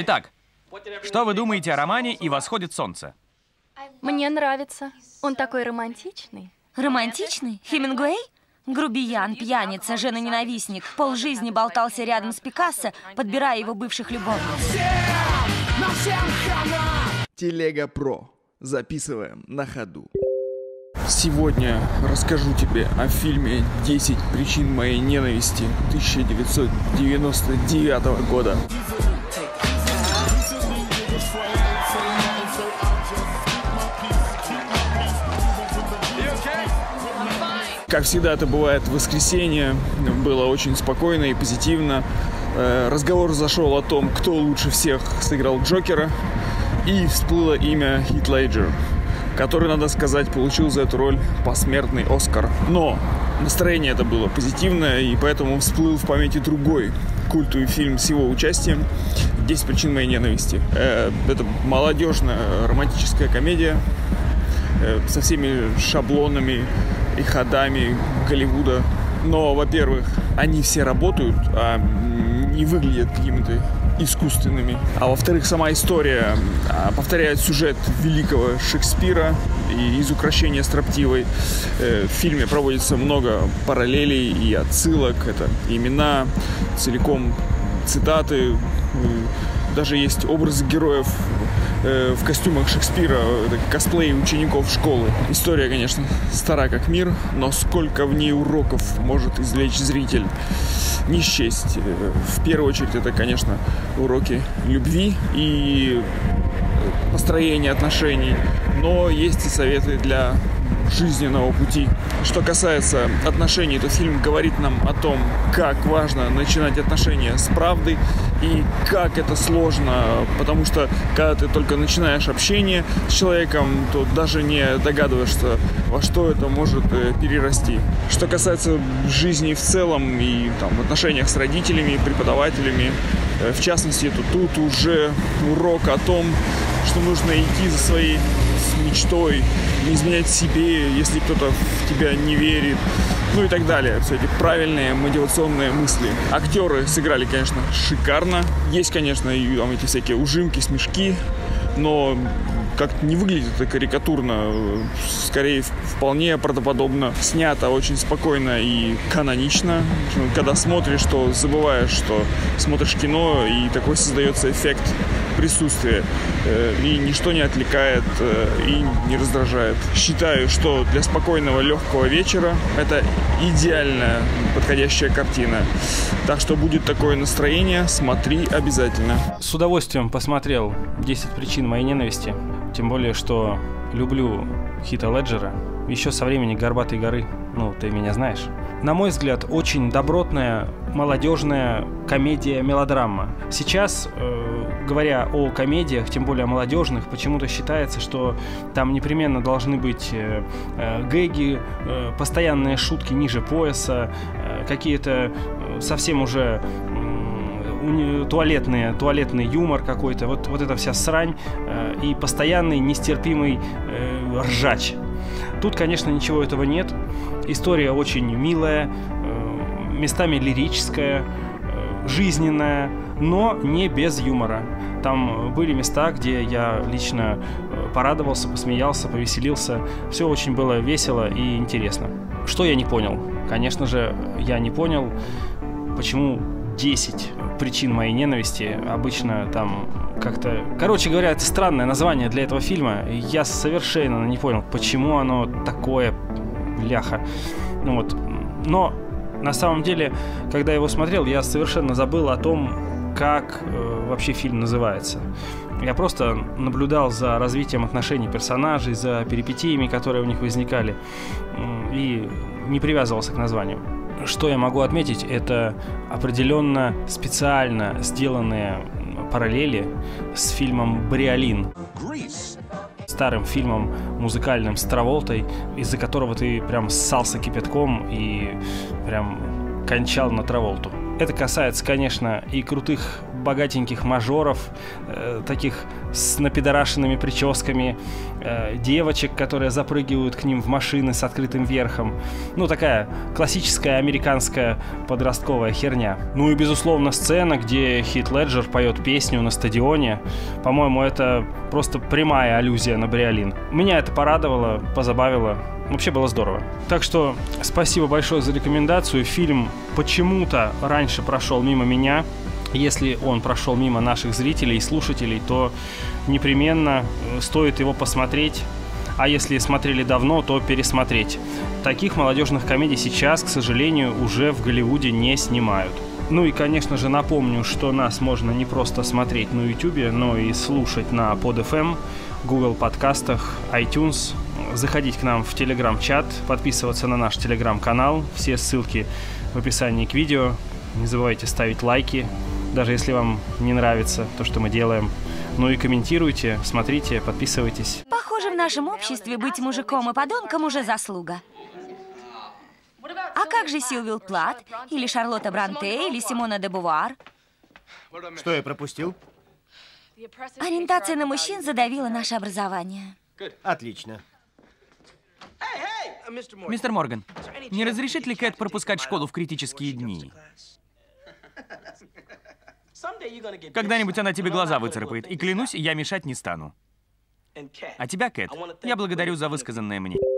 Итак, что вы думаете о романе «И восходит солнце»? Мне нравится. Он такой романтичный. Романтичный? Хемингуэй? Грубиян, пьяница, жена-ненавистник. Полжизни болтался рядом с Пикассо, подбирая его бывших любовниц. Телега Про. Записываем на ходу. Сегодня расскажу тебе о фильме «10 причин моей ненависти» 1999 года. Как всегда это бывает в воскресенье, было очень спокойно и позитивно. Э, разговор зашел о том, кто лучше всех сыграл Джокера, и всплыло имя Хит Лейджер, который, надо сказать, получил за эту роль посмертный Оскар. Но настроение это было позитивное, и поэтому всплыл в памяти другой культовый фильм с его участием «10 причин моей ненависти». Э, это молодежная романтическая комедия э, со всеми шаблонами и ходами Голливуда. Но, во-первых, они все работают, а не выглядят какими-то искусственными. А во-вторых, сама история а, повторяет сюжет великого Шекспира и из «Украшения строптивой». Э, в фильме проводится много параллелей и отсылок. Это имена, целиком цитаты. Даже есть образы героев э, в костюмах Шекспира, это косплей учеников школы. История, конечно, стара как мир, но сколько в ней уроков может извлечь зритель, не счесть. Э, в первую очередь это, конечно, уроки любви и построения отношений, но есть и советы для жизненного пути. Что касается отношений, то фильм говорит нам о том, как важно начинать отношения с правдой и как это сложно, потому что когда ты только начинаешь общение с человеком, то даже не догадываешься, во что это может э, перерасти. Что касается жизни в целом и там, в отношениях с родителями, преподавателями, э, в частности, то тут уже урок о том, что нужно идти за своей мечтой, не изменять себе, если кто-то в тебя не верит, ну и так далее. Все эти правильные мотивационные мысли. Актеры сыграли, конечно, шикарно. Есть, конечно, и там эти всякие ужимки, смешки, но как не выглядит это карикатурно, скорее вполне правдоподобно. Снято очень спокойно и канонично. Когда смотришь, то забываешь, что смотришь кино, и такой создается эффект присутствия. Э, и ничто не отвлекает э, и не раздражает. Считаю, что для спокойного легкого вечера это идеальная подходящая картина. Так что будет такое настроение, смотри обязательно. С удовольствием посмотрел 10 причин моей ненависти. Тем более, что люблю Хита Леджера. Еще со времени «Горбатой горы». Ну, ты меня знаешь. На мой взгляд, очень добротная, молодежная комедия-мелодрама. Сейчас, э, говоря о комедиях, тем более о молодежных, почему-то считается, что там непременно должны быть э, э, гэги, э, постоянные шутки ниже пояса, э, какие-то э, совсем уже туалетный, туалетный юмор какой-то, вот, вот эта вся срань э, и постоянный нестерпимый э, ржач. Тут, конечно, ничего этого нет. История очень милая, э, местами лирическая, э, жизненная, но не без юмора. Там были места, где я лично э, порадовался, посмеялся, повеселился. Все очень было весело и интересно. Что я не понял? Конечно же, я не понял, почему 10 причин моей ненависти. Обычно там как-то... Короче говоря, это странное название для этого фильма. Я совершенно не понял, почему оно такое, бляха. Ну вот. Но на самом деле, когда я его смотрел, я совершенно забыл о том, как э, вообще фильм называется. Я просто наблюдал за развитием отношений персонажей, за перипетиями, которые у них возникали, и не привязывался к названию. Что я могу отметить, это определенно специально сделанные параллели с фильмом «Бриолин». Старым фильмом музыкальным с Траволтой, из-за которого ты прям ссался кипятком и прям кончал на Траволту. Это касается, конечно, и крутых богатеньких мажоров, э, таких с напидорашенными прическами, э, девочек, которые запрыгивают к ним в машины с открытым верхом. Ну, такая классическая американская подростковая херня. Ну и, безусловно, сцена, где Хит Леджер поет песню на стадионе. По-моему, это просто прямая аллюзия на Бриолин. Меня это порадовало, позабавило. Вообще было здорово. Так что спасибо большое за рекомендацию. Фильм почему-то раньше прошел мимо меня. Если он прошел мимо наших зрителей и слушателей, то непременно э, стоит его посмотреть. А если смотрели давно, то пересмотреть. Таких молодежных комедий сейчас, к сожалению, уже в Голливуде не снимают. Ну и, конечно же, напомню, что нас можно не просто смотреть на YouTube, но и слушать на PodFM, Google подкастах, iTunes. Заходить к нам в Telegram-чат, подписываться на наш Telegram-канал. Все ссылки в описании к видео. Не забывайте ставить лайки, даже если вам не нравится то, что мы делаем. Ну и комментируйте, смотрите, подписывайтесь. Похоже, в нашем обществе быть мужиком и подонком уже заслуга. А как же Силвил Плат? Или Шарлотта Бранте? Или Симона де Бувар? Что я пропустил? Ориентация на мужчин задавила наше образование. Отлично. Мистер Морган, не разрешит ли Кэт пропускать школу в критические дни? Когда-нибудь она тебе глаза выцарапает, и клянусь, я мешать не стану. А тебя, Кэт, я благодарю за высказанное мнение.